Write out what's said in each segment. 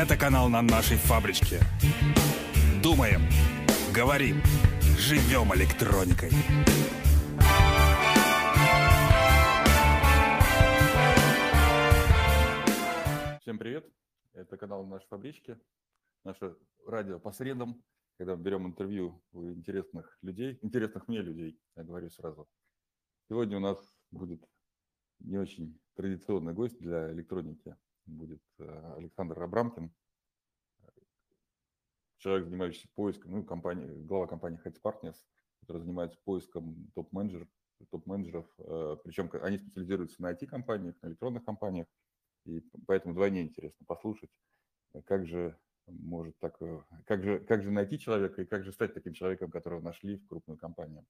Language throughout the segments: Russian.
Это канал на нашей фабричке. Думаем, говорим, живем электроникой. Всем привет! Это канал нашей фабрички, наше радио по средам, когда берем интервью у интересных людей, интересных мне людей, я говорю сразу. Сегодня у нас будет не очень традиционный гость для электроники. Будет э, Александр Абрамкин, человек, занимающийся поиском, ну, компания, глава компании Heads Partners, который занимается поиском топ-менеджеров, топ-менеджеров, э, причем они специализируются на IT-компаниях, на электронных компаниях, и поэтому вдвойне интересно послушать, как же может так, э, как же, как же найти человека и как же стать таким человеком, которого нашли в крупную компанию.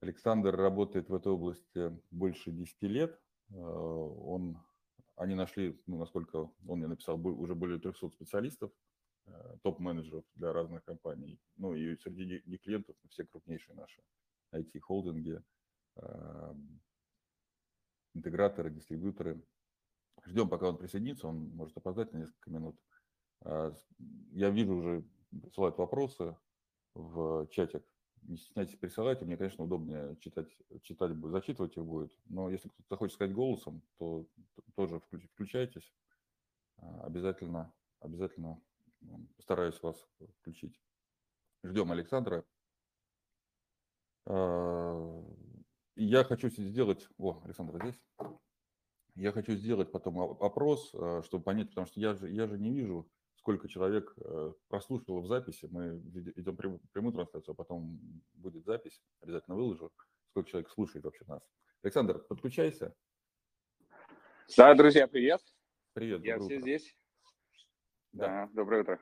Александр работает в этой области больше 10 лет. Он, они нашли, ну, насколько он мне написал, уже более 300 специалистов, э, топ-менеджеров для разных компаний. Ну и среди не клиентов все крупнейшие наши IT-холдинги, э, интеграторы, дистрибьюторы. Ждем, пока он присоединится, он может опоздать на несколько минут. Я вижу уже, присылают вопросы в чатик не стесняйтесь присылать, мне, конечно, удобнее читать, читать, зачитывать их будет. Но если кто-то хочет сказать голосом, то тоже включайтесь. А, обязательно, обязательно постараюсь вас включить. Ждем Александра. А, я хочу сделать... О, Александр здесь. Я хочу сделать потом опрос, а, чтобы понять, потому что я же, я же не вижу сколько человек э, прослушало в записи. Мы идем прямую трансляцию, а потом будет запись, обязательно выложу, сколько человек слушает вообще нас. Александр, подключайся. Да, друзья, привет. Привет. Я все утро. здесь. Да. да, доброе утро.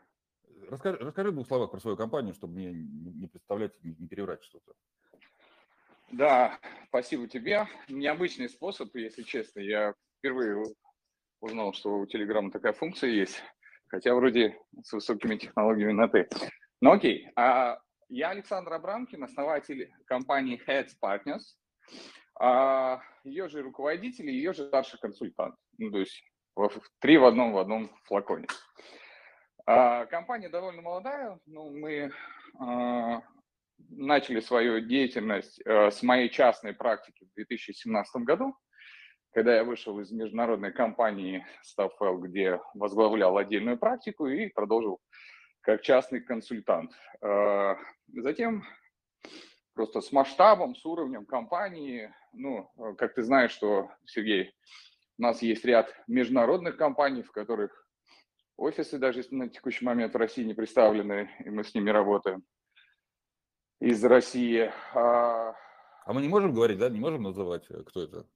Расскажи, расскажи в двух словах про свою компанию, чтобы мне не представлять, не, переврать что-то. Да, спасибо тебе. Необычный способ, если честно. Я впервые узнал, что у Telegram такая функция есть хотя вроде с высокими технологиями на «ты». Ну окей, а я Александр Абрамкин, основатель компании Heads Partners, а ее же руководитель, ее же старший консультант. Ну, то есть три в одном в одном флаконе. А, компания довольно молодая. Ну, мы а, начали свою деятельность а, с моей частной практики в 2017 году когда я вышел из международной компании StaffL, где возглавлял отдельную практику и продолжил как частный консультант. А, затем просто с масштабом, с уровнем компании, ну, как ты знаешь, что, Сергей, у нас есть ряд международных компаний, в которых офисы даже на текущий момент в России не представлены, и мы с ними работаем из России. А, а мы не можем говорить, да, не можем называть, э, кто это?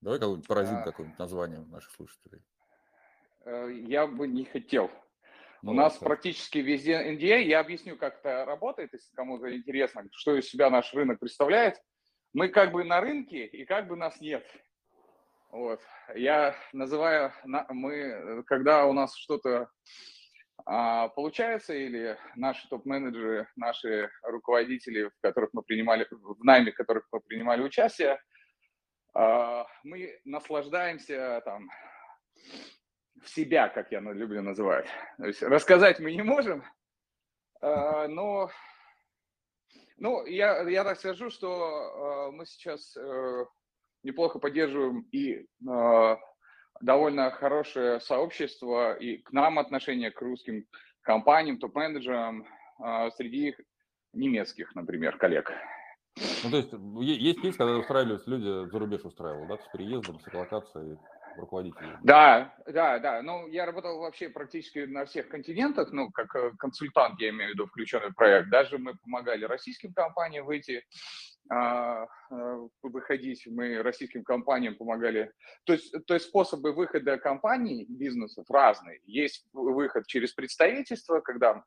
Давай какой-нибудь поразим а... какое-нибудь название наших слушателей. Э, я бы не хотел. Ну, У нас это... практически везде NDA. Я объясню, как это работает, если кому-то интересно, что из себя наш рынок представляет. Мы как бы на рынке, и как бы нас нет. Вот. Я называю, мы, когда у нас что-то а, получается, или наши топ-менеджеры, наши руководители, в которых мы принимали, в найме которых мы принимали участие, а, мы наслаждаемся там в себя, как я люблю называть. То есть рассказать мы не можем, а, но ну, я, я так скажу, что а, мы сейчас э, неплохо поддерживаем и довольно хорошее сообщество и к нам отношение к русским компаниям, топ-менеджерам, среди их немецких, например, коллег. Ну, то есть есть кейс, когда устраивались люди за рубеж устраивал, да, с переездом, с релокацией руководителей. Да, да, да. Ну, я работал вообще практически на всех континентах, ну, как э, консультант, я имею в виду, включенный проект. Даже мы помогали российским компаниям выйти, а, э, выходить, мы российским компаниям помогали. То есть, то есть способы выхода компаний, бизнесов разные. Есть выход через представительство, когда,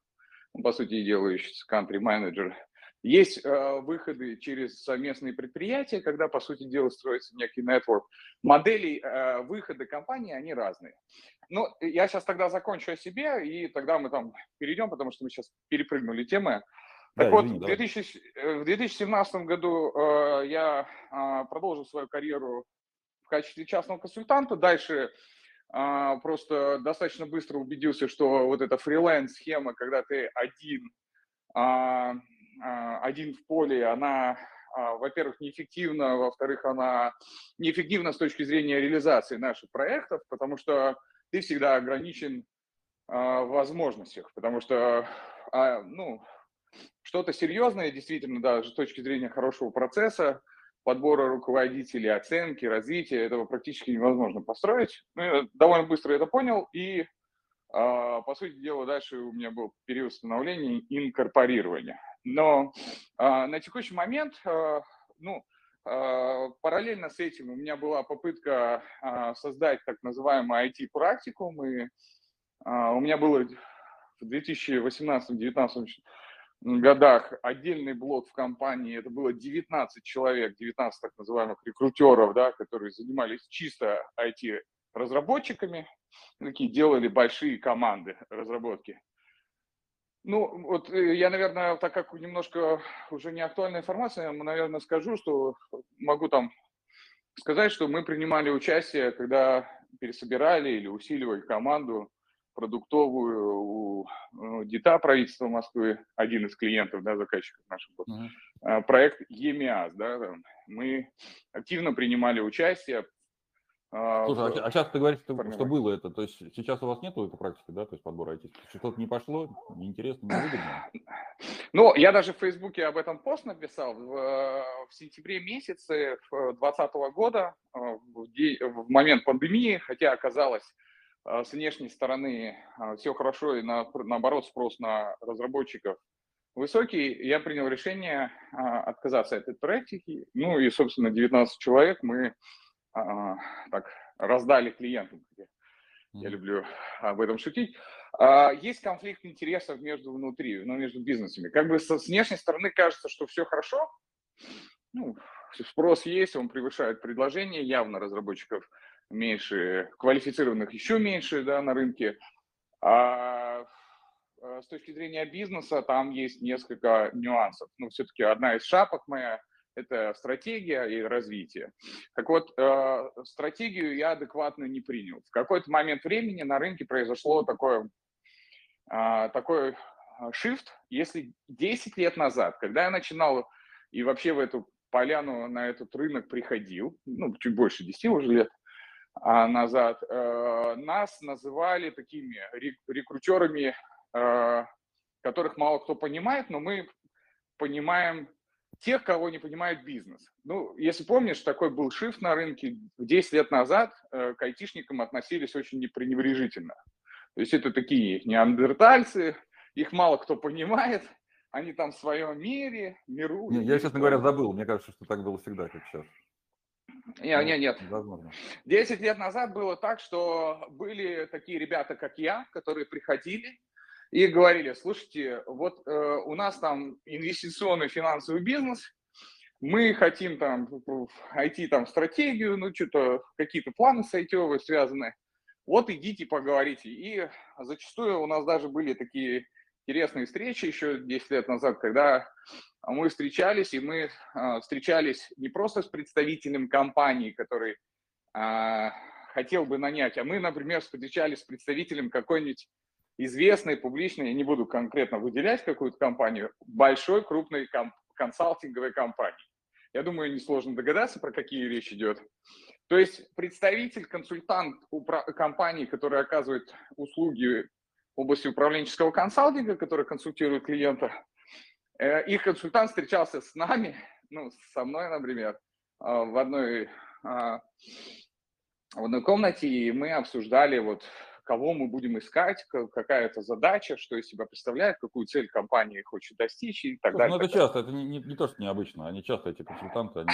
по сути дела, ищется country-менеджер, есть э, выходы через совместные предприятия, когда, по сути дела, строится некий нетворк. Модели э, выхода компании, они разные. Ну, я сейчас тогда закончу о себе, и тогда мы там перейдем, потому что мы сейчас перепрыгнули темы. Так да, вот, извини, в, 2000, э, в 2017 году э, я э, продолжил свою карьеру в качестве частного консультанта. Дальше а, просто достаточно быстро убедился, что вот эта фриланс-схема, когда ты один, а, один в поле, она, во-первых, неэффективна, во-вторых, она неэффективна с точки зрения реализации наших проектов, потому что ты всегда ограничен в возможностях, потому что, ну, что-то серьезное, действительно, даже с точки зрения хорошего процесса, подбора руководителей, оценки, развития, этого практически невозможно построить. Ну, я довольно быстро это понял, и, а, по сути дела, дальше у меня был период становления инкорпорирования. Но а, на текущий момент, а, ну, параллельно с этим у меня была попытка создать так называемый IT-практикум, и у меня было в 2018-2019 годах отдельный блок в компании, это было 19 человек, 19 так называемых рекрутеров, да, которые занимались чисто IT-разработчиками, такие делали большие команды разработки. Ну, вот э, я, наверное, так как немножко уже не актуальная информация, я, наверное, скажу, что могу там сказать, что мы принимали участие, когда пересобирали или усиливали команду продуктовую у ДИТА правительства Москвы, один из клиентов, да, заказчиков наших был, uh-huh. проект ЕМИАС, да, мы активно принимали участие. А, Слушай, в... а сейчас ты говоришь, что, что было это, то есть сейчас у вас нету этой практики, да, то есть подбора IT, что-то не пошло, неинтересно, невыгодно? Ну, я даже в Фейсбуке об этом пост написал в, в сентябре месяце 2020 года, в, в момент пандемии, хотя оказалось, а, с внешней стороны а, все хорошо, и на, наоборот спрос на разработчиков высокий, я принял решение а, отказаться от этой практики. Ну и, собственно, 19 человек мы так раздали клиентам. Я люблю об этом шутить. Есть конфликт интересов между внутри, ну, между бизнесами. Как бы с внешней стороны кажется, что все хорошо, ну, спрос есть, он превышает предложение, явно разработчиков меньше, квалифицированных еще меньше да, на рынке. А, а с точки зрения бизнеса там есть несколько нюансов. Ну, все-таки одна из шапок моя – это стратегия и развитие. Так вот, э, стратегию я адекватно не принял. В какой-то момент времени на рынке произошло такое, э, такой shift, если 10 лет назад, когда я начинал и вообще в эту поляну, на этот рынок приходил, ну, чуть больше 10 уже лет, а, назад, э, нас называли такими рекрутерами, э, которых мало кто понимает, но мы понимаем тех, кого не понимает бизнес. Ну, если помнишь, такой был шифт на рынке 10 лет назад, э, к айтишникам относились очень непренебрежительно. То есть это такие неандертальцы, их мало кто понимает, они там в своем мире, миру. Не, я, честно говоря, забыл. Мне кажется, что так было всегда, как сейчас. Нет, нет, нет. Возможно. Десять лет назад было так, что были такие ребята, как я, которые приходили и говорили, слушайте, вот э, у нас там инвестиционный финансовый бизнес, мы хотим там IT там стратегию, ну что-то, какие-то планы сайтевые связаны, вот идите поговорите. И зачастую у нас даже были такие интересные встречи еще 10 лет назад, когда мы встречались, и мы а, встречались не просто с представителем компании, который а, хотел бы нанять, а мы, например, встречались с представителем какой-нибудь известной, публичной, я не буду конкретно выделять какую-то компанию, большой, крупной комп- консалтинговой компании. Я думаю, несложно догадаться, про какие речь идет. То есть представитель, консультант компании, которая оказывает услуги в области управленческого консалтинга, который консультирует клиента, Э, их консультант встречался с нами, ну, со мной, например, а, в одной, а, в одной комнате, и мы обсуждали вот кого мы будем искать, какая это задача, что из себя представляет, какую цель компания хочет достичь и так Слушай, далее. Ну, это часто, это не, не, не то, что необычно, они часто, эти консультанты, они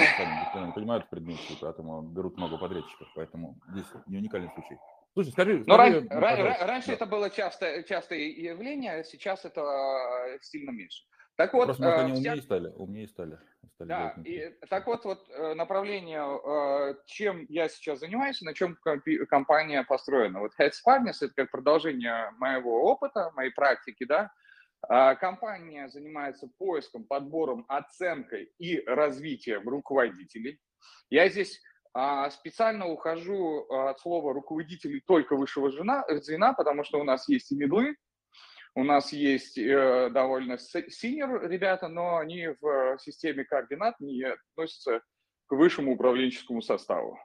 сами понимают в предмете, поэтому берут много подрядчиков, поэтому здесь не уникальный случай. Слушай, скажи, Но скажи ран, ран, раньше да. это было часто, частое явление, а сейчас это э, сильно меньше. Так вот, Просто, может, э, они вся... умнее стали, умнее стали. стали да, и, так вот, вот э, направление, э, чем я сейчас занимаюсь, на чем компания построена. Вот Heads Partners – это как продолжение моего опыта, моей практики, да. А компания занимается поиском, подбором, оценкой и развитием руководителей. Я здесь А специально ухожу от слова руководителей только высшего звена, потому что у нас есть и медлы, у нас есть э, довольно синер ребята, но они в системе координат не относятся к высшему управленческому составу.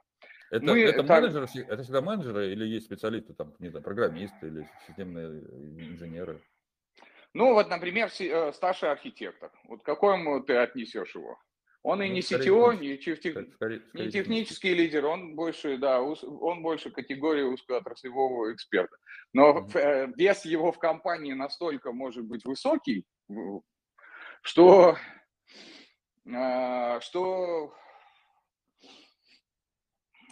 Это, Мы, это, так... менеджеры, это всегда менеджеры или есть специалисты, там, не знаю, программисты или системные инженеры? Ну, вот, например, э, старший архитектор. Вот к какому ты отнесешь его? Он ну, и не CTO, не, тех, скорее, не технический лидер, он больше, да, он больше категории узкоотраслевого эксперта. Но mm-hmm. вес его в компании настолько может быть высокий, что, а, что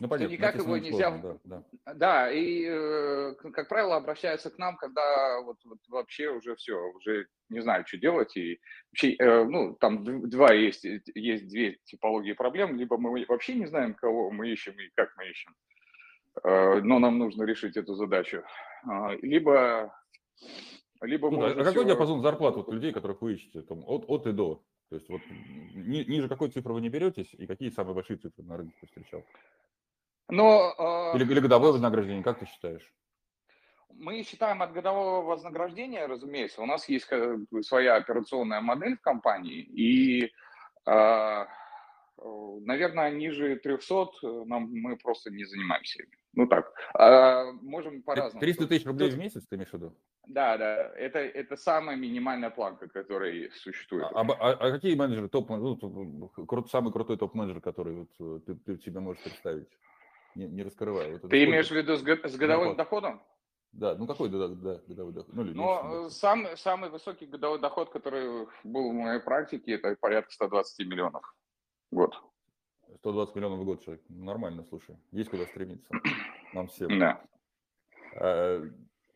ну, понятно, никак его нельзя... Да, да. да, и, э, как правило, обращаются к нам, когда вот, вот вообще уже все, уже не знаю, что делать. И вообще, э, ну, там два есть, есть две типологии проблем. Либо мы вообще не знаем, кого мы ищем и как мы ищем, э, но нам нужно решить эту задачу. А, либо... либо ну, а какой диапазон зарплат вот людей, которых вы ищете, там, от, от и до? То есть вот ни, ниже какой цифры вы не беретесь, и какие самые большие цифры на рынке встречал? Но, или, или годовое вознаграждение, как ты считаешь? Мы считаем от годового вознаграждения, разумеется. У нас есть своя операционная модель в компании, и, э, наверное, ниже 300 нам, мы просто не занимаемся. Ну так, э, можем по-разному. 300 тысяч рублей в месяц, ты имеешь в виду? Да, да, это, это самая минимальная планка, которая существует. А, а, а какие менеджеры, топ, ну, крут, самый крутой топ-менеджер, который вот, э, ты, ты себе можешь представить? Не, не раскрываю. Вот Ты имеешь в виду с, с годовым доход. доходом? Да, ну какой да, да, годовой доход? Ну, ну сам, самый высокий годовой доход, который был в моей практике, это порядка 120 миллионов в год. 120 миллионов в год человек. Нормально, слушай. Есть куда стремиться. Нам всем. Да. А,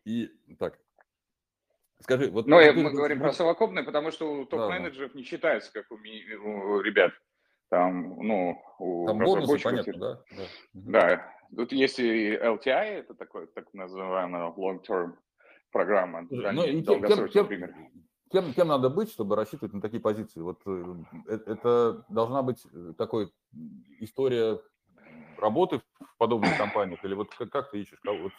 и так. Скажи, вот... Ну, мы говорим про совокупное, потому что у топ-менеджеров да, не считается, как у, ми... у ребят. Там, ну, у Там бонусы, понятно, да? Да. да. Тут есть и LTI, это такой так называемая long-term программа, ну, долгосрочный кем, пример. Кем, кем надо быть, чтобы рассчитывать на такие позиции? Вот э, э, это должна быть э, такой история работы в подобных компаниях? Или вот как, как ты ищешь? Вот,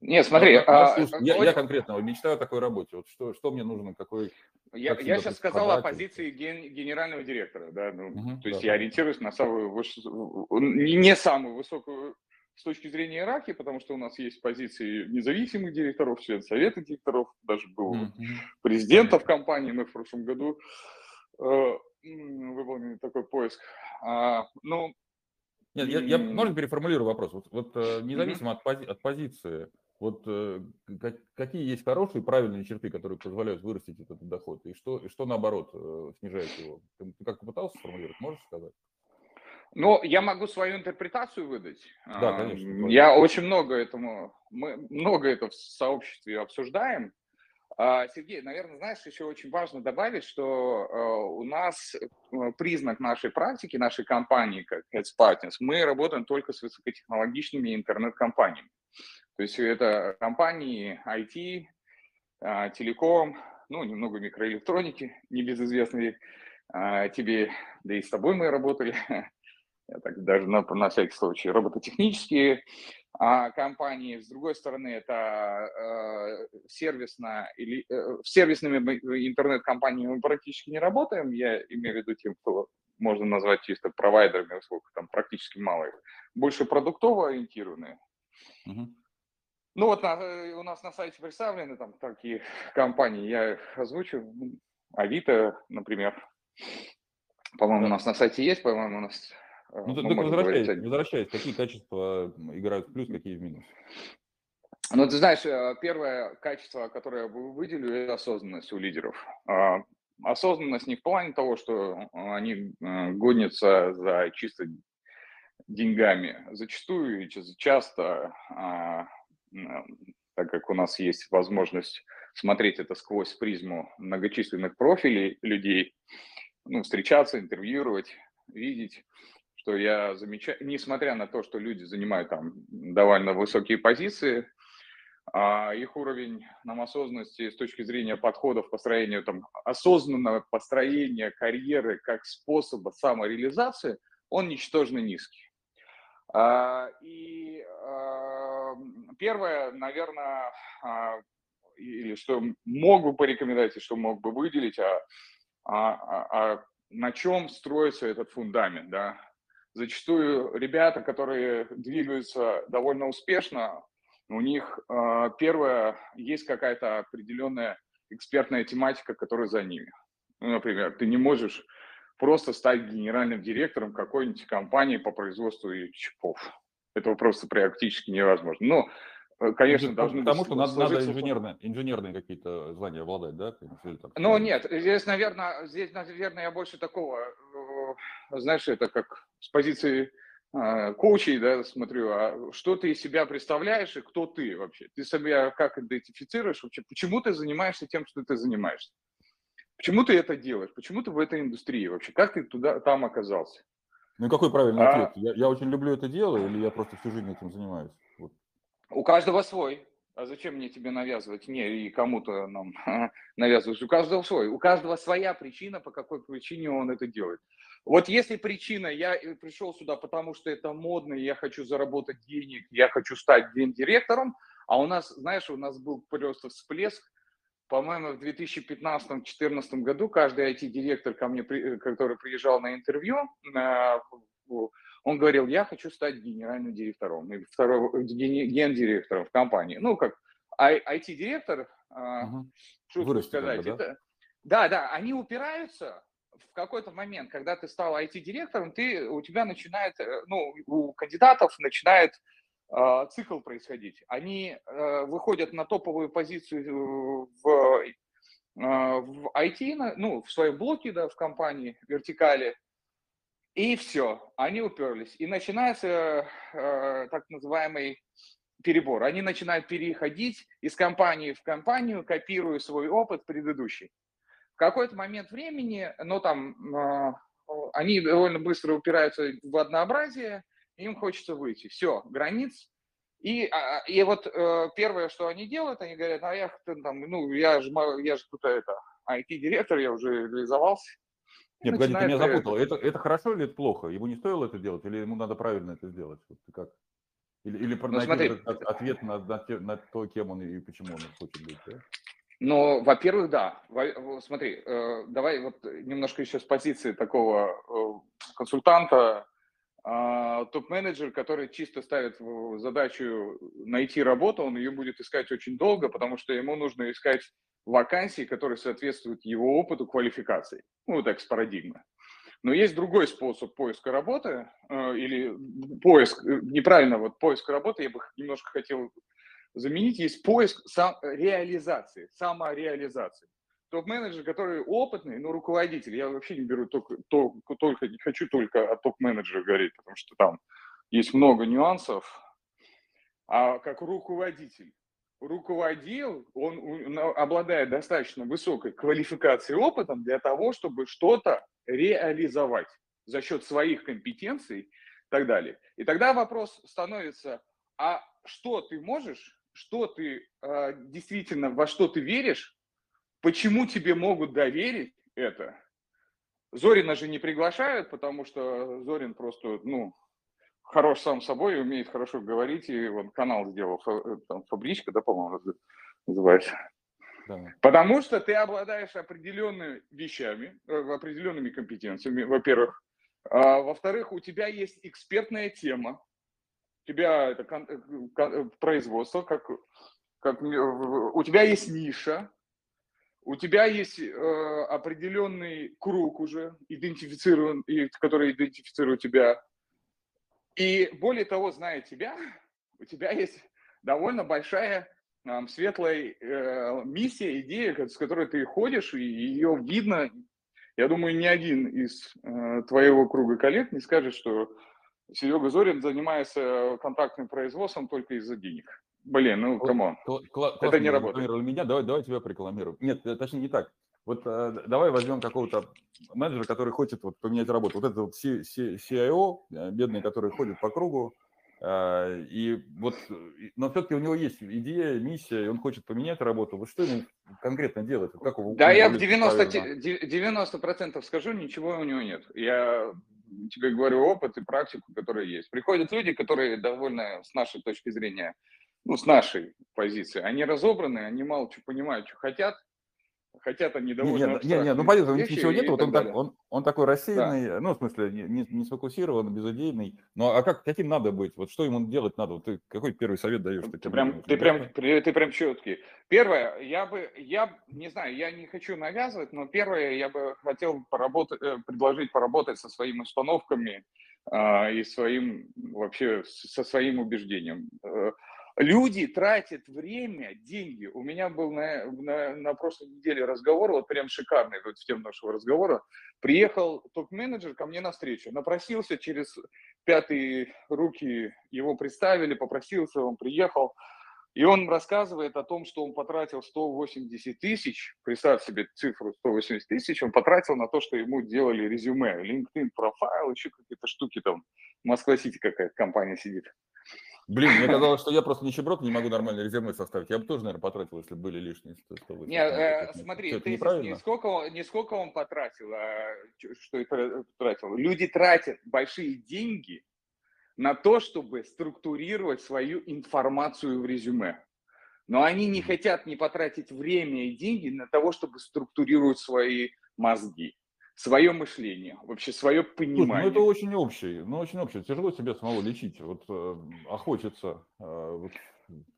нет, смотри. Ну, а, я, я конкретно мечтаю о такой работе. Вот что, что мне нужно, какой... Я, я сейчас сказал о позиции ген, генерального директора. Да? Ну, угу, то есть да. я ориентируюсь на самую высокую, не самую высокую с точки зрения иерархии, потому что у нас есть позиции независимых директоров, член совета директоров, даже был mm-hmm. президента в компании, мы в прошлом году э, выполнили такой поиск. А, ну, Нет, я, я, можно переформулирую вопрос? Вот, вот э, независимо mm-hmm. от, пози, от позиции, вот э, какие есть хорошие правильные черты, которые позволяют вырастить этот доход, и что, и что наоборот э, снижает его? Ты, как пытался сформулировать, можешь сказать? Ну, я могу свою интерпретацию выдать. Да, конечно. Я очень много этому, мы много это в сообществе обсуждаем. А, Сергей, наверное, знаешь, еще очень важно добавить, что э, у нас признак нашей практики, нашей компании, как Heads Partners, мы работаем только с высокотехнологичными интернет-компаниями. То есть это компании IT, а, телеком, ну, немного микроэлектроники, небезызвестные а, тебе, да и с тобой мы работали, Я так даже на, на всякий случай, робототехнические а, компании. С другой стороны, это э, сервисно, или, э, сервисными интернет-компаниями мы практически не работаем. Я имею в виду тем, кто можно назвать чисто провайдерами услуг, там практически мало их. Больше продуктово ориентированные. Uh-huh. Ну вот на, э, у нас на сайте представлены там такие компании, я их озвучу. Авито, например. По-моему, у нас на сайте есть, по-моему, у нас... Э, ну, ты, возвращаясь, говорить... возвращаясь, какие качества играют в плюс, какие в минус? Ну, ты знаешь, э, первое качество, которое я выделю, это осознанность у лидеров. А, осознанность не в плане того, что они гонятся за чисто деньгами. Зачастую, часто а, так как у нас есть возможность смотреть это сквозь призму многочисленных профилей людей, ну, встречаться, интервьюировать, видеть, что я замечаю, несмотря на то, что люди занимают там довольно высокие позиции, а их уровень нам осознанности с точки зрения подходов построению, там, осознанного построения карьеры как способа самореализации, он ничтожно низкий. А, и а, первое, наверное, а, или что мог бы порекомендовать, и что мог бы выделить, а, а, а на чем строится этот фундамент, да. Зачастую ребята, которые двигаются довольно успешно, у них первое, есть какая-то определенная экспертная тематика, которая за ними. Ну, например, ты не можешь просто стать генеральным директором какой-нибудь компании по производству чипов. Это просто практически невозможно. Но, э, конечно, ну, должны Потому что надо, надо инженерные, инженерные какие-то знания обладать, да? Ну, нет, здесь, наверное, здесь, наверное, я больше такого, э, знаешь, это как с позиции э, коучей, да, смотрю, а что ты из себя представляешь и кто ты вообще? Ты себя как идентифицируешь вообще? Почему ты занимаешься тем, что ты занимаешься? Почему ты это делаешь? Почему ты в этой индустрии вообще? Как ты туда, там оказался? Ну, какой правильный а... ответ? Я, я очень люблю это дело или я просто всю жизнь этим занимаюсь? Вот. У каждого свой. А зачем мне тебе навязывать? Не, и кому-то нам навязывать. У каждого свой. У каждого своя причина, по какой причине он это делает. Вот если причина, я пришел сюда, потому что это модно, я хочу заработать денег, я хочу стать гендиректором, а у нас, знаешь, у нас был просто всплеск по-моему, в 2015-2014 году каждый IT-директор ко мне, э, который приезжал на интервью, он говорил, я хочу стать генеральным директором, или второго, гендиректором в компании. Ну, как IT-директор, угу. что сказать, да? это... Да, да, они упираются в какой-то момент, когда ты стал IT-директором, ты, у тебя начинает, э, ну, у кандидатов начинает цикл происходить. Они э, выходят на топовую позицию в, а, в IT, ну, в своем блоке, да, в компании, вертикали, и все, они уперлись. И начинается э, так называемый перебор. Они начинают переходить из компании в компанию, копируя свой опыт предыдущий. В какой-то момент времени, ну там, э, они довольно быстро упираются в однообразие, им хочется выйти. Все, границ. И, а, и вот э, первое, что они делают, они говорят, а я там, ну, я же, я же тут это, IT-директор, я уже реализовался. Нет, погоди, ты меня запутал. Это, это хорошо или это плохо? Ему не стоило это делать, или ему надо правильно это сделать? Вот ты как? Или, или ну, смотри, ответ на, на, на то, кем он и почему он хочет быть, да? Ну, во-первых, да. Смотри, э, давай вот немножко еще с позиции такого э, консультанта, топ-менеджер, который чисто ставит задачу найти работу, он ее будет искать очень долго, потому что ему нужно искать вакансии, которые соответствуют его опыту, квалификации. Ну, так, с парадигмы. Но есть другой способ поиска работы, э, или поиск, э, неправильно, вот поиск работы, я бы немножко хотел заменить, есть поиск сам, реализации, самореализации топ-менеджер, который опытный, но руководитель. Я вообще не беру только, только, не хочу только о топ-менеджере говорить, потому что там есть много нюансов. А как руководитель, руководил, он обладает достаточно высокой квалификацией опытом для того, чтобы что-то реализовать за счет своих компетенций и так далее. И тогда вопрос становится, а что ты можешь, что ты э, действительно, во что ты веришь, Почему тебе могут доверить это? Зорина же не приглашают, потому что Зорин просто, ну, хорош сам собой, умеет хорошо говорить, и он канал сделал, э, там, фабричка, да, по-моему, называется. Да. Потому что ты обладаешь определенными вещами, э, определенными компетенциями, во-первых. А, во-вторых, у тебя есть экспертная тема, у тебя это э, производство, как, как у тебя есть ниша, у тебя есть э, определенный круг уже, идентифицирован, и, который идентифицирует тебя. И более того, зная тебя, у тебя есть довольно большая э, светлая э, миссия, идея, с которой ты ходишь, и ее видно. Я думаю, ни один из э, твоего круга коллег не скажет, что Серега Зорин занимается контактным производством только из-за денег. Блин, ну, come on. Это не работает. меня, давай, давай тебя прорекламирую. Нет, э, точнее не так. Вот э, давай возьмем какого-то менеджера, который хочет вот, поменять работу. Вот это вот CIO, э, бедный, который ходит по кругу, э, и вот, но все-таки у него есть идея, миссия, и он хочет поменять работу. Вот что ему конкретно делать? Как его, да, я в 90%, 90 скажу, ничего у него нет. Я тебе говорю опыт и практику, которая есть. Приходят люди, которые довольно, с нашей точки зрения, ну, с нашей позиции, они разобраны, они мало что понимают, что хотят, хотят они довольно не, не, не, ну понятно, у них ничего нет, вот он, так, он, он такой рассеянный, да. ну, в смысле, не, не сфокусирован, безыдейный. Ну, а как, каким надо быть? Вот что ему делать надо? Вот ты какой первый совет даешь? Ты прям, ты, прям, ты прям четкий. Первое, я бы, я не знаю, я не хочу навязывать, но первое, я бы хотел поработать, э, предложить поработать со своими установками э, и своим, вообще, со своим убеждением. Люди тратят время, деньги. У меня был на, на, на прошлой неделе разговор, вот прям шикарный, вот в тему нашего разговора. Приехал топ-менеджер ко мне на встречу, напросился через пятые руки, его представили, попросился, он приехал. И он рассказывает о том, что он потратил 180 тысяч, представь себе цифру 180 тысяч, он потратил на то, что ему делали резюме, LinkedIn профайл, еще какие-то штуки там. Москва-Сити какая-то компания сидит. Блин, мне казалось, что я просто нищеброд, не могу нормально резюме составить. Я бы тоже, наверное, потратил, если были лишние 100 100 Нет, э, смотри, ты не сколько, не сколько он потратил, а что и потратил. Люди тратят большие деньги на то, чтобы структурировать свою информацию в резюме. Но они не хотят не потратить время и деньги на того, чтобы структурировать свои мозги свое мышление, вообще свое понимание. ну это очень общее, ну очень общее. Тяжело себя самого лечить, вот, э, а хочется. Э, вот,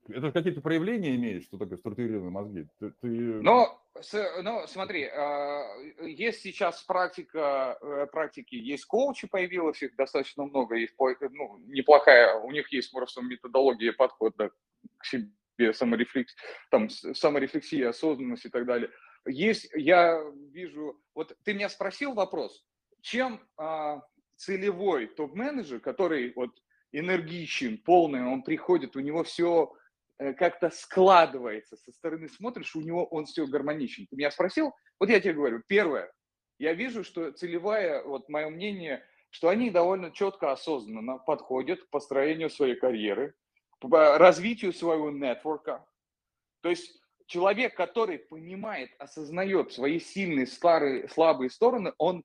это какие-то проявления имеет, что такое структурированные мозги? Ты, ты... Но, с, ну, смотри, э, есть сейчас практика, э, практики, есть коучи появилось, их достаточно много, есть ну, неплохая, у них есть просто методология подхода к себе, саморефлекс, там, саморефлексия, осознанность и так далее есть, я вижу, вот ты меня спросил вопрос, чем а, целевой топ-менеджер, который вот энергичен, полный, он приходит, у него все э, как-то складывается, со стороны смотришь, у него он все гармоничен. Ты меня спросил, вот я тебе говорю, первое, я вижу, что целевая, вот мое мнение, что они довольно четко, осознанно подходят к построению своей карьеры, развитию своего нетворка. То есть человек, который понимает, осознает свои сильные, старые, слабые стороны, он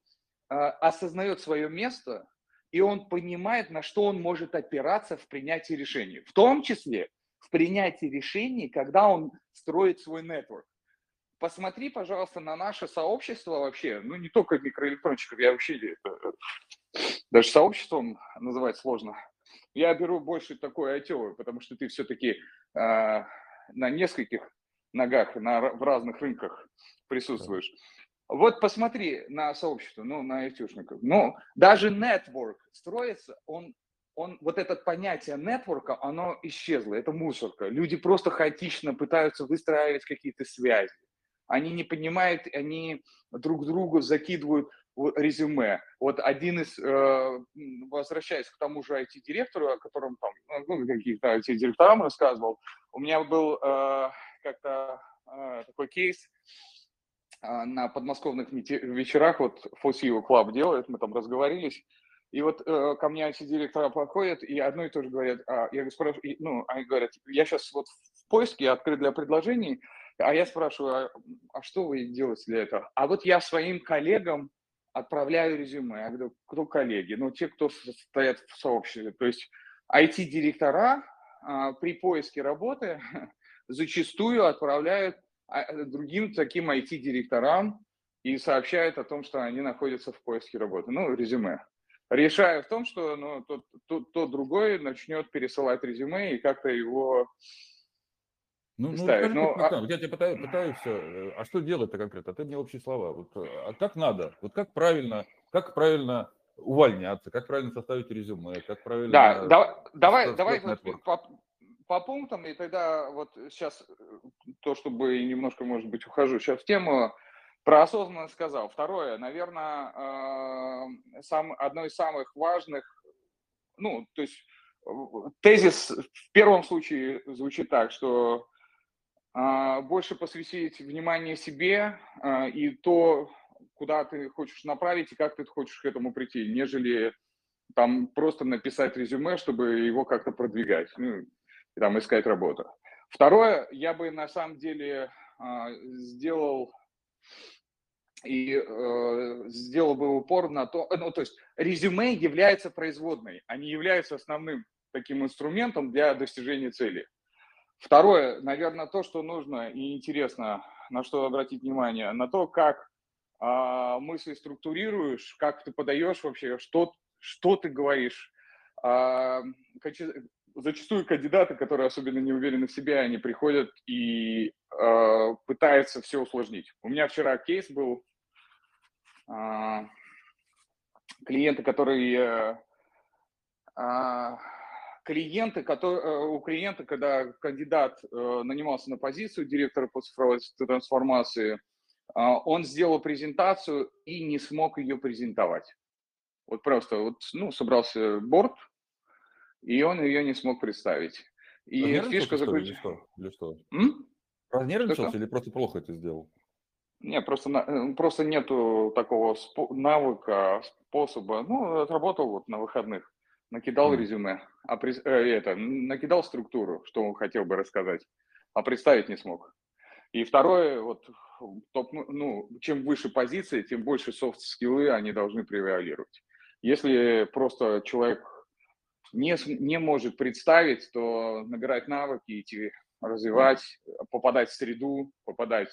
э, осознает свое место, и он понимает, на что он может опираться в принятии решений. В том числе в принятии решений, когда он строит свой нетворк. Посмотри, пожалуйста, на наше сообщество вообще, ну не только микроэлектронщиков, я вообще это, даже сообществом называть сложно. Я беру больше такое ITO, потому что ты все-таки э, на нескольких ногах на, в разных рынках присутствуешь. Вот посмотри на сообщество, ну, на айтишников. Ну, даже network строится, он, он, вот это понятие нетворка, оно исчезло, это мусорка. Люди просто хаотично пытаются выстраивать какие-то связи. Они не понимают, они друг другу закидывают резюме. Вот один из, э, возвращаясь к тому же IT-директору, о котором там, ну, каких-то IT-директорам рассказывал, у меня был э, как-то э, такой кейс э, на подмосковных вечерах, вот FOSIO Club делает, мы там разговорились, и вот э, ко мне эти директора подходят, и одно и то же говорят, а, я спрашиваю, ну, они говорят, я сейчас вот в поиске, открыт для предложений, а я спрашиваю, а, а что вы делаете для этого? А вот я своим коллегам отправляю резюме. Я говорю, кто коллеги? Ну, те, кто стоят в сообществе. То есть IT-директора а, при поиске работы зачастую отправляют а, другим таким IT-директорам и сообщают о том, что они находятся в поиске работы. Ну, резюме. Решая в том, что ну, тот, тот, тот другой начнет пересылать резюме и как-то его ну, ну скажи, ну, а... я тебе пытаюсь, пытаюсь. Э, а что делать-то конкретно? Ты мне общие слова. Вот, э, а как надо? Вот как правильно, как правильно увольняться, как правильно составить резюме, как правильно... Да, да давай, давай по, по пунктам, и тогда вот сейчас э, то, чтобы немножко, может быть, ухожу сейчас в тему, про осознанность сказал. Второе, наверное, э, сам, одно из самых важных, ну, то есть тезис в первом случае звучит так, что э, больше посвятить внимание себе и то, куда ты хочешь направить и как ты хочешь к этому прийти, нежели там просто написать резюме, чтобы его как-то продвигать. Ну, и там искать работу. Второе, я бы на самом деле э, сделал и э, сделал бы упор на то, ну, то есть резюме является производной, они являются основным таким инструментом для достижения цели. Второе, наверное, то, что нужно и интересно, на что обратить внимание, на то, как а, мысли структурируешь, как ты подаешь вообще, что, что ты говоришь. А, зачастую кандидаты, которые особенно не уверены в себе, они приходят и а, пытаются все усложнить. У меня вчера кейс был а, клиента, который э, а, клиенты, которые, э, у клиента, когда кандидат э, нанимался на позицию директора по цифровой трансформации, а, он сделал презентацию и не смог ее презентовать. Вот просто вот, ну, собрался борт, и он ее не смог представить. И фишка заключается... Или что? М? Разнервничался или просто плохо это сделал? Не, просто, э, просто нету такого навыка, способа. Ну, отработал вот на выходных, накидал mm. резюме, а при, э, это, накидал структуру, что он хотел бы рассказать, а представить не смог. И второе, вот топ, ну, ну, чем выше позиции, тем больше софт-скиллы они должны превалировать. Если просто человек не, не может представить, то набирать навыки, идти развивать, попадать в среду, попадать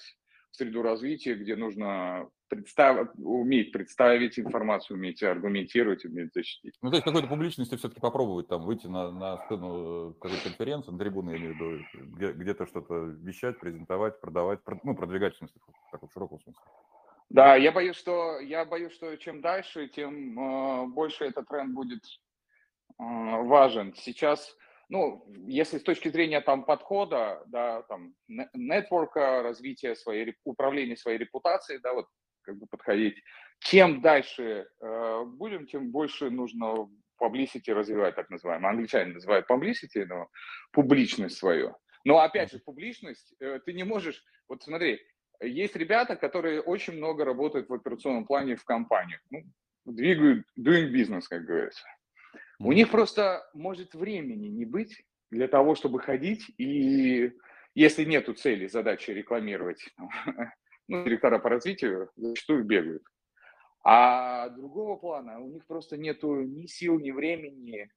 в среду развития, где нужно представ... уметь представить информацию, уметь аргументировать, уметь защитить. Ну, то есть какой-то публичности все-таки попробовать там выйти на, на сцену какой-то конференции, на трибуну, я имею в виду, где, где-то что-то вещать, презентовать, продавать, ну, продвигать, в смысле, в таком широком смысле. Да, я боюсь, что я боюсь, что чем дальше, тем э, больше этот тренд будет важен. Сейчас ну, если с точки зрения там подхода, да, там, нетворка, развития своей, управления своей репутацией, да, вот как бы подходить, чем дальше э, будем, тем больше нужно publicity развивать, так называемое. Англичане называют publicity, но публичность свою. Но опять же, публичность, э, ты не можешь, вот смотри, есть ребята, которые очень много работают в операционном плане в компаниях, ну, двигают, doing business, как говорится. У них просто может времени не быть для того, чтобы ходить и, если нету цели, задачи рекламировать, ну, директора по развитию зачастую бегают. А другого плана у них просто нету ни сил, ни времени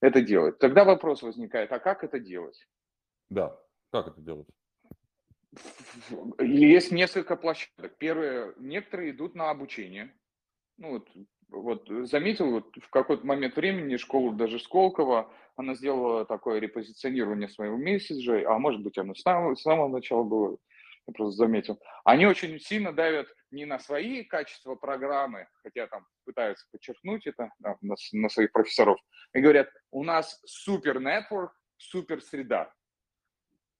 это делать. Тогда вопрос возникает, а как это делать? Да, как это делать? Есть несколько площадок. Первое, некоторые идут на обучение. Ну, вот вот э, заметил, вот в какой-то момент времени школу даже Сколково, она сделала такое репозиционирование своего месседжа, а может быть оно с самого, с самого начала было, я просто заметил. Они очень сильно давят не на свои качества программы, хотя там пытаются подчеркнуть это да, на, на своих профессоров, и говорят, у нас супер нетворк, супер среда.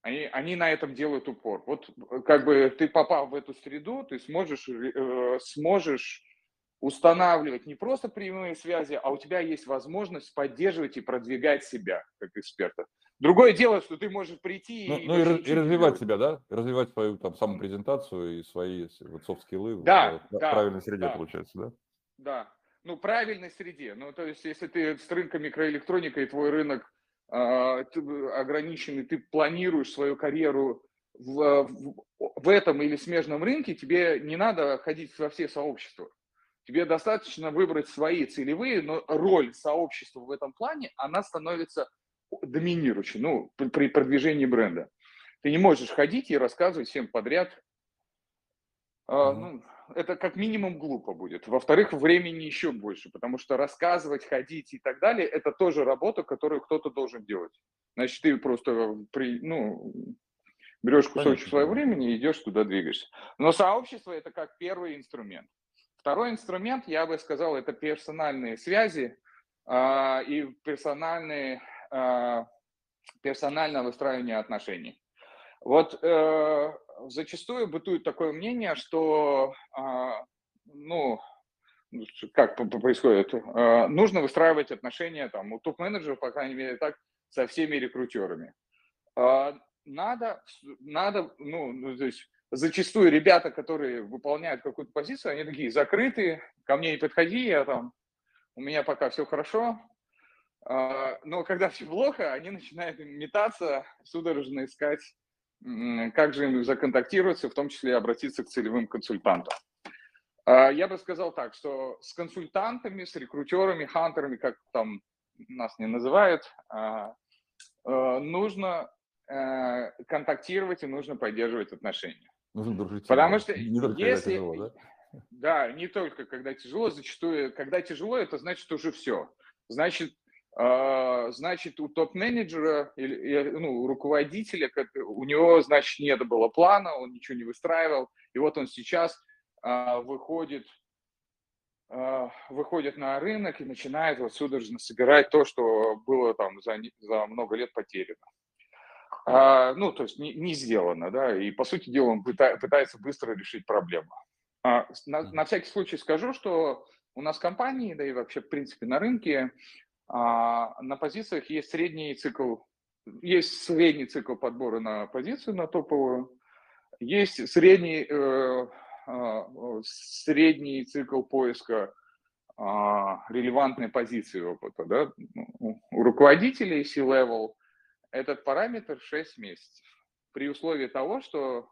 Они, они на этом делают упор. Вот э, как бы ты попал в эту среду, ты сможешь, э, сможешь устанавливать не просто прямые связи, а у тебя есть возможность поддерживать и продвигать себя как эксперта. Другое дело, что ты можешь прийти ну, и... Ну, и, и развивать себя, да? Развивать свою там самопрезентацию и свои вот софт-скиллы да, в да, правильной среде, да. получается, да? Да. Ну, правильной среде. Ну, то есть, если ты с рынком микроэлектроника и твой рынок э, ограниченный, ты планируешь свою карьеру в, в, в этом или смежном рынке, тебе не надо ходить во все сообщества. Тебе достаточно выбрать свои целевые, но роль сообщества в этом плане, она становится доминирующей, ну, при продвижении бренда. Ты не можешь ходить и рассказывать всем подряд. Mm-hmm. ну, это как минимум глупо будет. Во-вторых, времени еще больше, потому что рассказывать, ходить и так далее, это тоже работа, которую кто-то должен делать. Значит, ты просто при, ну, берешь кусочек Понятно. своего времени и идешь туда, двигаешься. Но сообщество это как первый инструмент. Второй инструмент, я бы сказал, это персональные связи э, и персональные, э, персональное выстраивание отношений. Вот э, зачастую бытует такое мнение, что, э, ну, как происходит, э, нужно выстраивать отношения там, у топ-менеджеров, по крайней мере, так, со всеми рекрутерами. Э, надо, надо, ну, ну, то есть зачастую ребята, которые выполняют какую-то позицию, они такие закрытые, ко мне не подходи, я там, у меня пока все хорошо. А, но когда все плохо, они начинают метаться, судорожно искать, как же им законтактироваться, в том числе обратиться к целевым консультантам. А, я бы сказал так, что с консультантами, с рекрутерами, хантерами, как там нас не называют, а, э, нужно э, контактировать и нужно поддерживать отношения. Нужно дружить. Потому что не только если, тяжело, да? Да, не только когда тяжело, зачастую, когда тяжело, это значит уже все. Значит, э, значит у топ-менеджера или ну, у руководителя, у него, значит, нет было плана, он ничего не выстраивал, и вот он сейчас э, выходит э, выходит на рынок и начинает вот судорожно собирать то, что было там за, за много лет потеряно. А, ну, то есть не, не сделано, да, и по сути дела он пыта, пытается быстро решить проблему. А, на, на всякий случай скажу, что у нас компании, да и вообще в принципе на рынке, а, на позициях есть средний цикл, есть средний цикл подбора на позицию, на топовую, есть средний, э, средний цикл поиска релевантной позиции опыта. Да? У руководителей C-Level – этот параметр 6 месяцев. При условии того, что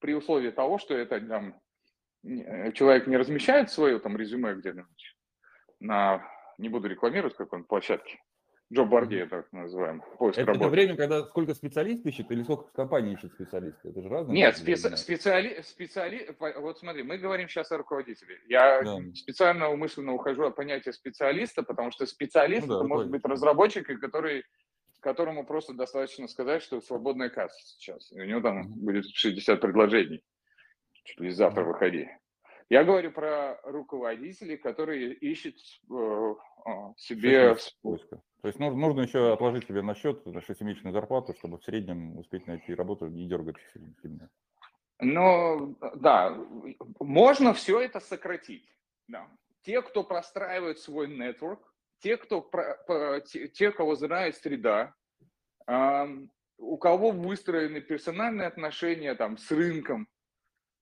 при условии того, что это там, человек не размещает свое там резюме где-нибудь на, не буду рекламировать какой-нибудь площадке, джоб-борде так называем, поиск это, работы. Это время, когда сколько специалист ищет или сколько компаний ищет специалиста? Это же разные. Нет, специ- специали, специали, вот смотри, мы говорим сейчас о руководителе. Я да. специально умышленно ухожу от понятия специалиста, потому что специалист ну, да, это может быть разработчик, который которому просто достаточно сказать, что свободная касса сейчас. И у него там будет 60 предложений. Чуть ли завтра выходи. Я говорю про руководителей, которые ищут э, а, себе... То есть нужно, нужно еще отложить себе на счет на 6-месячную зарплату, чтобы в среднем успеть найти работу и дергаться сильно. Ну, да, можно все это сократить. Да. Те, кто простраивает свой нетворк, те, кто, те, кого знает среда, у кого выстроены персональные отношения там, с рынком,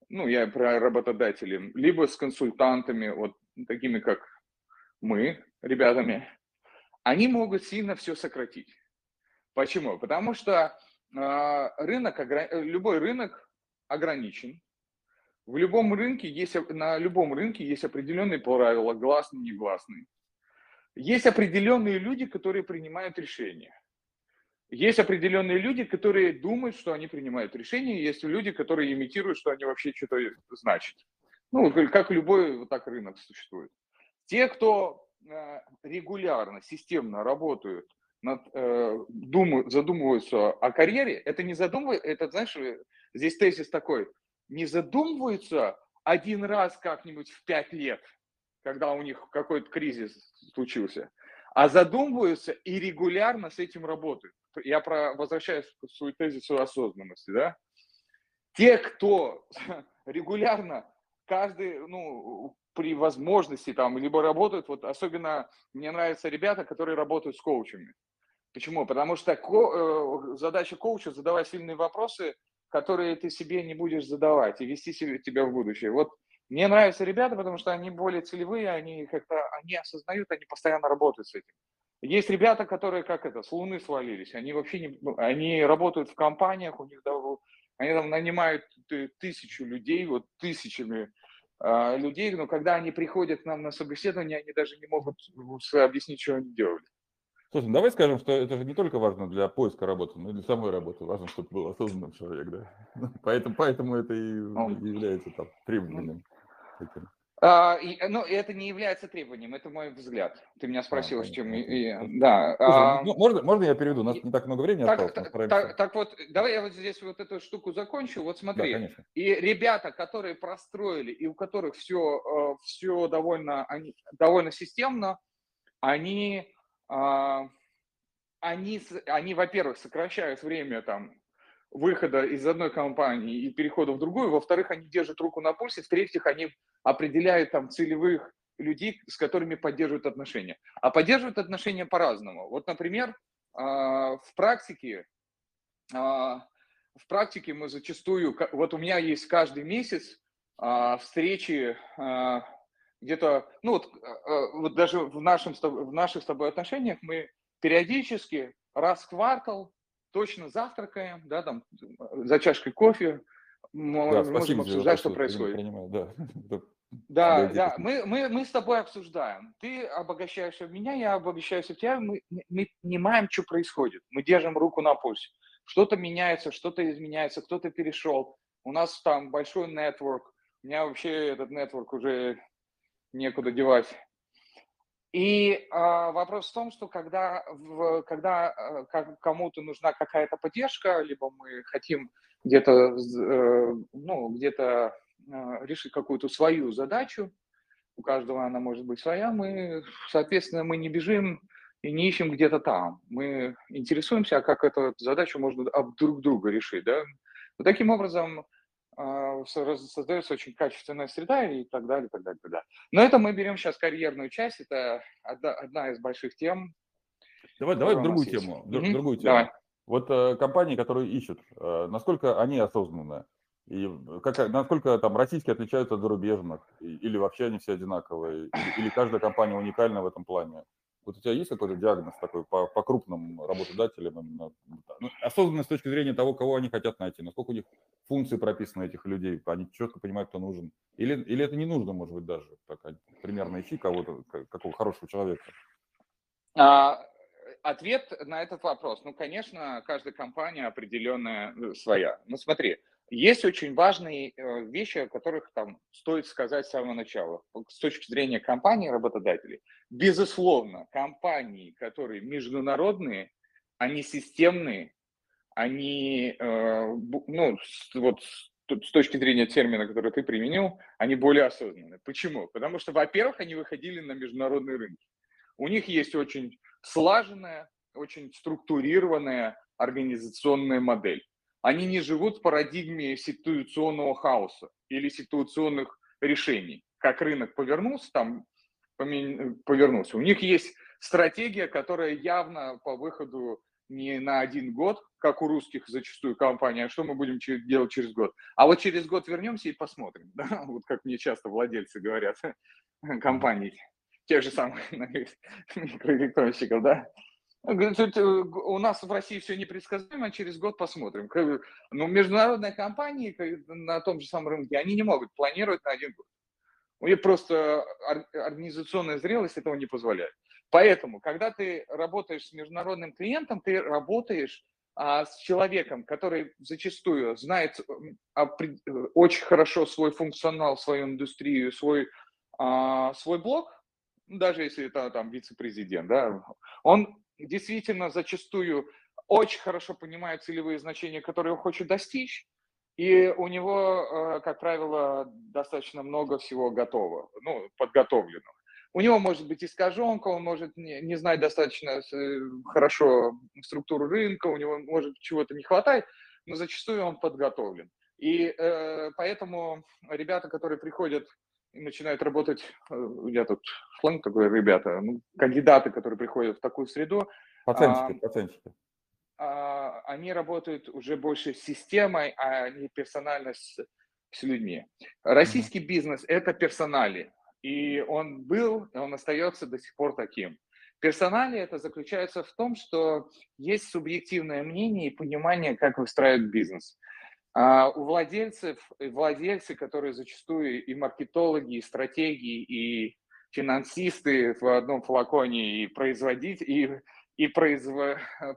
ну, я про работодателей, либо с консультантами, вот такими, как мы, ребятами, они могут сильно все сократить. Почему? Потому что э, рынок, любой рынок ограничен. В любом рынке есть, на любом рынке есть определенные правила, гласный, негласный. Есть определенные люди, которые принимают решения. Есть определенные люди, которые думают, что они принимают решения, есть люди, которые имитируют, что они вообще что-то значат. Ну, как любой вот так рынок существует. Те, кто э, регулярно, системно работают, над, э, задумываются о карьере, это не задумывается, это, знаешь, здесь тезис такой, не задумываются один раз как-нибудь в пять лет, когда у них какой-то кризис случился, а задумываются и регулярно с этим работают. Я про, возвращаюсь к свою тезису осознанности, да? Те, кто регулярно каждый, ну, при возможности там, либо работают, вот особенно мне нравятся ребята, которые работают с коучами. Почему? Потому что ко- э, задача коуча задавать сильные вопросы, которые ты себе не будешь задавать и вести себе, тебя в будущее. Вот мне нравятся ребята, потому что они более целевые, они как-то, они осознают, они постоянно работают с этим. Есть ребята, которые как это, с Луны свалились, они вообще не, ну, они работают в компаниях, у них они там нанимают тысячу людей, вот тысячами э, людей, но когда они приходят к нам на собеседование, они даже не могут объяснить, что они делали. Слушай, ну давай скажем, что это же не только важно для поиска работы, но и для самой работы. Важно, чтобы был осознанным человек, да. Поэтому, поэтому это и ну, является там требованием этим? А, и, ну, это не является требованием, это мой взгляд. Ты меня спросил, а, с чем... И, да. Слушай, а, можно, можно я переведу? У нас не так много времени так, осталось. Так, так, так вот, давай я вот здесь вот эту штуку закончу. Вот смотри, да, и ребята, которые простроили, и у которых все, э, все довольно, они, довольно системно, они, а, они, они, во-первых, сокращают время там выхода из одной компании и перехода в другую, во-вторых, они держат руку на пульсе, в-третьих, они определяют там целевых людей, с которыми поддерживают отношения. А поддерживают отношения по-разному. Вот, например, а, в практике, а, в практике мы зачастую, вот у меня есть каждый месяц а, встречи где-то, ну вот, вот даже в, нашем, в наших с тобой отношениях мы периодически раз в квартал точно завтракаем, да, там, за чашкой кофе, да, можем обсуждать, что происходит. Принимаю, да. Да, да, мы, мы, мы с тобой обсуждаем. Ты обогащаешься в меня, я обогащаюсь в тебя. Мы, мы понимаем, что происходит. Мы держим руку на пульсе. Что-то меняется, что-то изменяется, кто-то перешел. У нас там большой нетворк. У меня вообще этот нетворк уже некуда девать. И э, вопрос в том, что когда, в, когда э, кому-то нужна какая-то поддержка, либо мы хотим где-то э, ну, где-то э, решить какую-то свою задачу, у каждого она может быть своя, мы, соответственно, мы не бежим и не ищем где-то там. Мы интересуемся, а как эту задачу можно друг друга решить. Да? Таким образом создается очень качественная среда и так далее, и так далее, и так далее. Но это мы берем сейчас карьерную часть, это одна, одна из больших тем. Давай, давай другую тему, mm-hmm. другую тему. Давай. Вот э, компании, которые ищут, э, насколько они осознанны? И как, насколько там российские отличаются от зарубежных? Или вообще они все одинаковые? Или, или каждая компания уникальна в этом плане? Вот у тебя есть какой-то диагноз такой по, по крупным работодателям? Именно, ну, осознанно с точки зрения того, кого они хотят найти, насколько у них функции прописаны этих людей, они четко понимают, кто нужен. Или, или это не нужно, может быть, даже. Так, примерно ищи кого-то, какого хорошего человека. А, ответ на этот вопрос. Ну, конечно, каждая компания определенная э, своя. Ну, смотри, есть очень важные э, вещи, о которых там стоит сказать с самого начала. С точки зрения компании, работодателей, безусловно, компании, которые международные, они системные, они, э, ну, вот с точки зрения термина, который ты применил, они более осознанные. Почему? Потому что, во-первых, они выходили на международные рынки. У них есть очень слаженная, очень структурированная организационная модель. Они не живут в парадигме ситуационного хаоса или ситуационных решений. Как рынок повернулся, там повернулся. У них есть стратегия, которая явно по выходу не на один год, как у русских зачастую компаний, а что мы будем делать через год. А вот через год вернемся и посмотрим. Да? Вот как мне часто владельцы говорят компаний, тех же самых микроэлектронщиков, да, Э, у нас в России все непредсказуемо, через год посмотрим. Но ну, международные компании на том же самом рынке, они не могут планировать на один год. У них просто организационная зрелость этого не позволяет. Поэтому, когда ты работаешь с международным клиентом, ты работаешь а, с человеком, который зачастую знает при, очень хорошо свой функционал, свою индустрию, свой, а, свой блок, даже если это там вице-президент, да, он действительно зачастую очень хорошо понимает целевые значения, которые он хочет достичь, и у него, э, как правило, достаточно много всего готово, ну, подготовленного. У него может быть искаженка, он может не, знать достаточно э, хорошо структуру рынка, у него может чего-то не хватать, но зачастую он подготовлен. И э, поэтому ребята, которые приходят и начинают работать, э, я тут сленг такой, ребята, ну, кандидаты, которые приходят в такую среду. Пацанчики, а, пацанчики. А, они работают уже больше с системой, а не персонально с, с людьми. Российский mm-hmm. бизнес – это персонали, и он был, и он остается до сих пор таким. Персонали это заключается в том, что есть субъективное мнение и понимание, как выстраивать бизнес. А у владельцев, владельцы, которые зачастую и маркетологи, и стратегии, и финансисты в одном флаконе, и производить, и, и произв,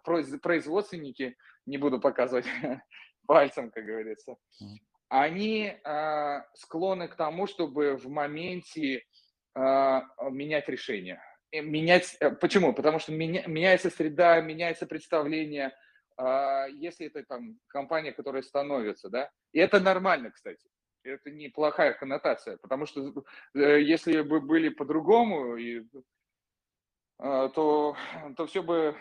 производственники, не буду показывать пальцем, как говорится, они э, склонны к тому, чтобы в моменте э, менять решение. Менять, э, почему? Потому что меня, меняется среда, меняется представление, а, если это там компания, которая становится, да, и это нормально, кстати, это неплохая коннотация, потому что э, если бы были по-другому, и, а, то, то все бы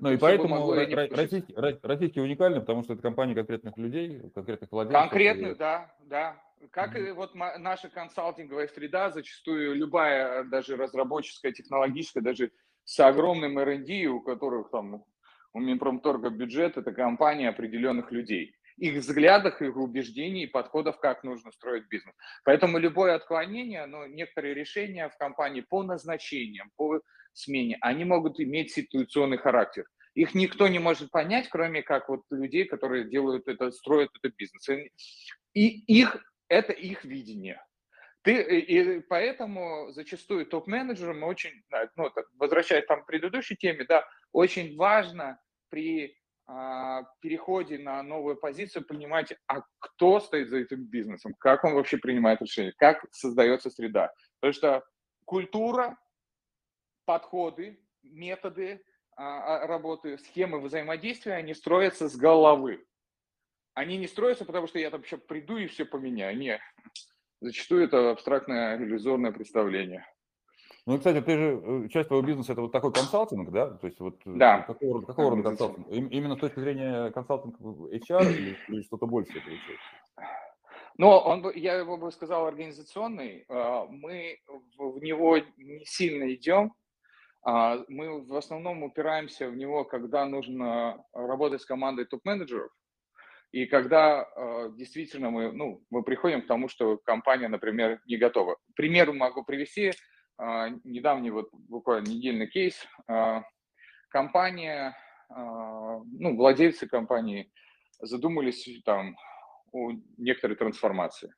ну и поэтому российский, российский уникальный, потому что это компания конкретных людей, конкретных владельцев. Конкретных, и... да, да. Как mm-hmm. и вот наша консалтинговая среда, зачастую любая, даже разработческая, технологическая, даже с огромным R&D, у которых там у Минпромторга бюджет – это компания определенных людей. Их взглядах, их убеждений подходов, как нужно строить бизнес. Поэтому любое отклонение, но некоторые решения в компании по назначениям, по смене, они могут иметь ситуационный характер. Их никто не может понять, кроме как вот людей, которые делают это, строят этот бизнес. И их, это их видение. Ты, и поэтому зачастую топ-менеджерам очень, ну, возвращаясь там к предыдущей теме, да, очень важно при а, переходе на новую позицию понимать, а кто стоит за этим бизнесом, как он вообще принимает решения, как создается среда. Потому что культура, подходы, методы а, а, работы, схемы взаимодействия, они строятся с головы. Они не строятся, потому что я там сейчас приду и все поменяю. Нет, Зачастую это абстрактное иллюзорное представление. Ну, кстати, ты же, э, часть твоего бизнеса это вот такой консалтинг, да? То есть вот э, да. какого, какого рода консалтинг? Именно с точки зрения консалтинга HR или, или что-то большее получается? Ну, он, я его бы сказал организационный. А, мы в него не сильно идем. А, мы в основном упираемся в него, когда нужно работать с командой топ-менеджеров. И когда э, действительно мы, ну, мы приходим к тому, что компания, например, не готова. К примеру могу привести недавний вот буквально недельный кейс. Э, компания, э, ну, владельцы компании задумались там о некоторой трансформации.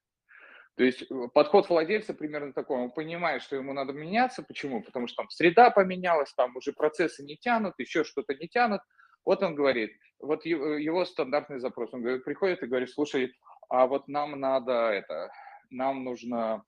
То есть подход владельца примерно такой, он понимает, что ему надо меняться. Почему? Потому что там среда поменялась, там уже процессы не тянут, еще что-то не тянут. Вот он говорит, вот его стандартный запрос, он говорит, приходит и говорит, слушай, а вот нам надо это, нам нужно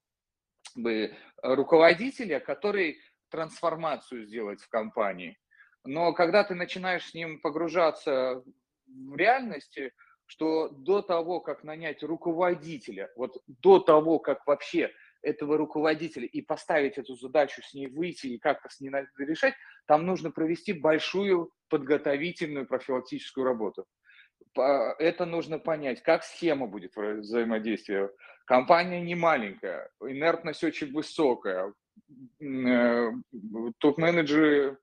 бы руководителя, который трансформацию сделать в компании. Но когда ты начинаешь с ним погружаться в реальности, что до того, как нанять руководителя, вот до того, как вообще этого руководителя и поставить эту задачу с ней выйти и как-то с ней решать, там нужно провести большую подготовительную профилактическую работу. Это нужно понять, как схема будет взаимодействия. Компания не маленькая, инертность очень высокая, э, топ-менеджеры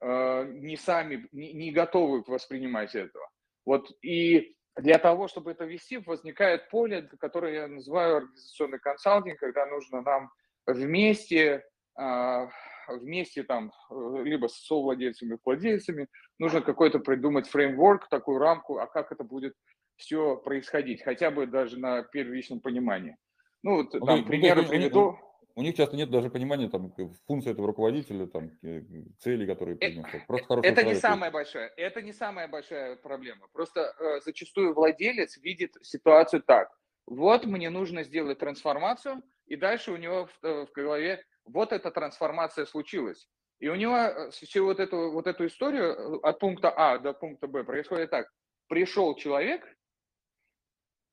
э, не сами, не готовы воспринимать этого. Вот и для того, чтобы это вести, возникает поле, которое я называю организационный консалтинг, когда нужно нам вместе, а, вместе там, либо с совладельцами, владельцами, нужно какой-то придумать фреймворк, такую рамку, а как это будет все происходить, хотя бы даже на первичном понимании. Ну, вот, там, ну, примеры приведу у них часто нет даже понимания там функции этого руководителя, там цели, которые. Э, Просто хорошо. Это не самая большая, это не самая большая проблема. Просто э, зачастую владелец видит ситуацию так: вот мне нужно сделать трансформацию, и дальше у него в, э, в голове вот эта трансформация случилась. И у него э, всю вот эту, вот эту историю от пункта А до пункта Б происходит так. Пришел человек,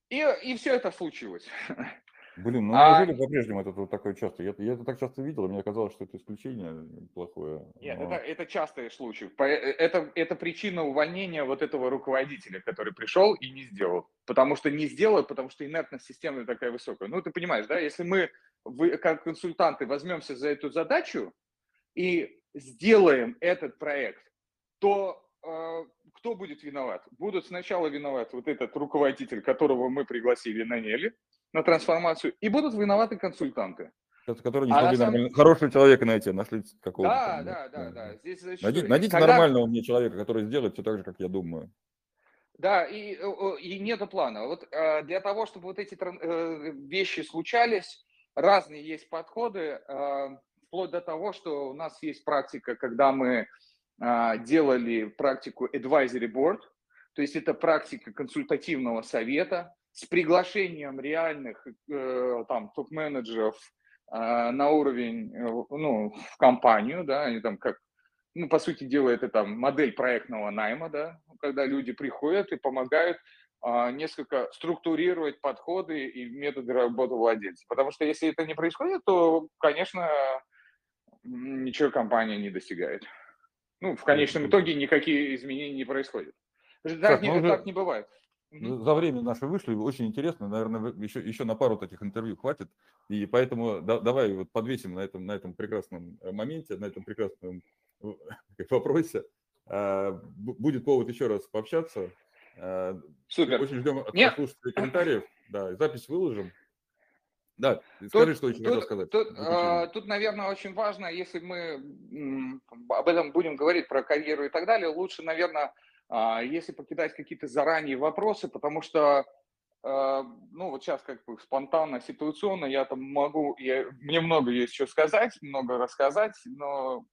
и, и все это случилось. Блин, ну а... неужели по-прежнему это вот такое часто? Я, я это так часто видел, и мне казалось, что это исключение плохое. Нет, но... это, это частый случай. Э, это, это причина увольнения вот этого руководителя, который пришел и не сделал. Потому что не сделал, потому что инертность системы такая высокая. Ну, ты понимаешь, да, если мы, вы, как консультанты, возьмемся за эту задачу и сделаем этот проект, то э, кто будет виноват? Будут сначала виноват вот этот руководитель, которого мы пригласили, наняли, на трансформацию, и будут виноваты консультанты. Которые не а смогли сам... хорошего человека найти, нашли какого-то. Да, там, да, да, да. Здесь найдите, найдите когда... нормального мне человека, который сделает все так же, как я думаю. Да, и, и нету плана. Вот э, для того, чтобы вот эти э, вещи случались, разные есть подходы, э, вплоть до того, что у нас есть практика, когда мы делали практику advisory board, то есть это практика консультативного совета, с приглашением реальных э, там топ-менеджеров э, на уровень, э, ну, в компанию, да, они там как, ну, по сути дела, это там модель проектного найма, да, когда люди приходят и помогают э, несколько структурировать подходы и методы работы владельца. Потому что если это не происходит, то, конечно, ничего компания не достигает. Ну, в конечном итоге никакие изменения не происходят. Так, так, не, так не бывает. За время наши вышли, очень интересно, наверное, еще, еще на пару таких интервью хватит, и поэтому да, давай вот подвесим на этом, на этом прекрасном э, моменте, на этом прекрасном э, вопросе. А, будет повод еще раз пообщаться. А, Супер. Очень ждем от Нет. слушателей комментариев. Да, запись выложим. Да, скажи, тут, что еще хотел сказать. Тут, а, тут, наверное, очень важно, если мы об этом будем говорить, про карьеру и так далее, лучше, наверное, а, если покидать какие-то заранее вопросы, потому что э, ну вот сейчас как бы спонтанно, ситуационно я там могу, я, мне много есть что сказать, много рассказать, но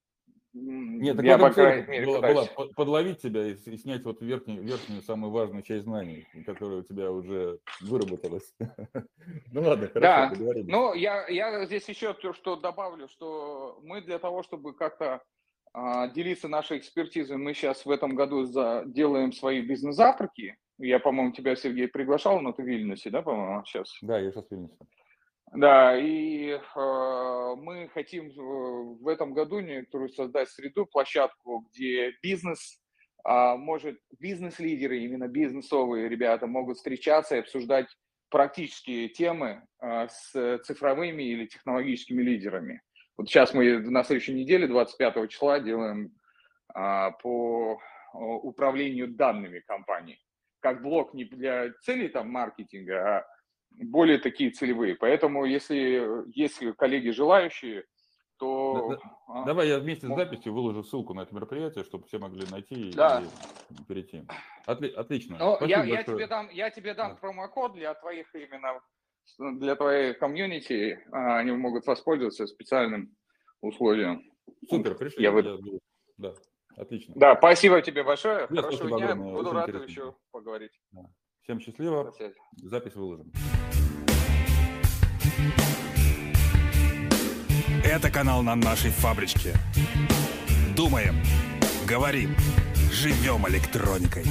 нет, я, по крайней мере, была, была подловить тебя и, и снять вот верхнюю, верхнюю, самую важную часть знаний, которая у тебя уже выработалась. Ну ладно, хорошо, Да, ну я, я здесь еще то, что добавлю, что мы для того, чтобы как-то а, делиться нашей экспертизой, мы сейчас в этом году за, делаем свои бизнес-завтраки. Я, по-моему, тебя, Сергей, приглашал, но ты в Вильнюсе, да, по-моему, сейчас? Да, я сейчас в Вильнюсе. Да, и э, мы хотим в этом году некоторую создать среду, площадку, где бизнес э, может, бизнес-лидеры, именно бизнесовые ребята могут встречаться и обсуждать практические темы э, с цифровыми или технологическими лидерами. Вот сейчас мы на следующей неделе, 25 числа, делаем э, по управлению данными компаний. Как блок не для целей там маркетинга, а более такие целевые. Поэтому, если есть коллеги желающие, то... Да. Давай я вместе с записью выложу ссылку на это мероприятие, чтобы все могли найти да. и перейти. Отли... Отлично. Ну, я, я, тебе дам, я тебе дам да. промокод для твоих именно для твоей комьюнити. А, они могут воспользоваться специальным условием. Супер, пришли. Я, я Да, отлично. Да, спасибо тебе большое. Нет, Хорошего дня. Огромное. Буду рад еще поговорить. Да. Всем счастливо. Запись выложим. Это канал на нашей фабричке. Думаем, говорим, живем электроникой.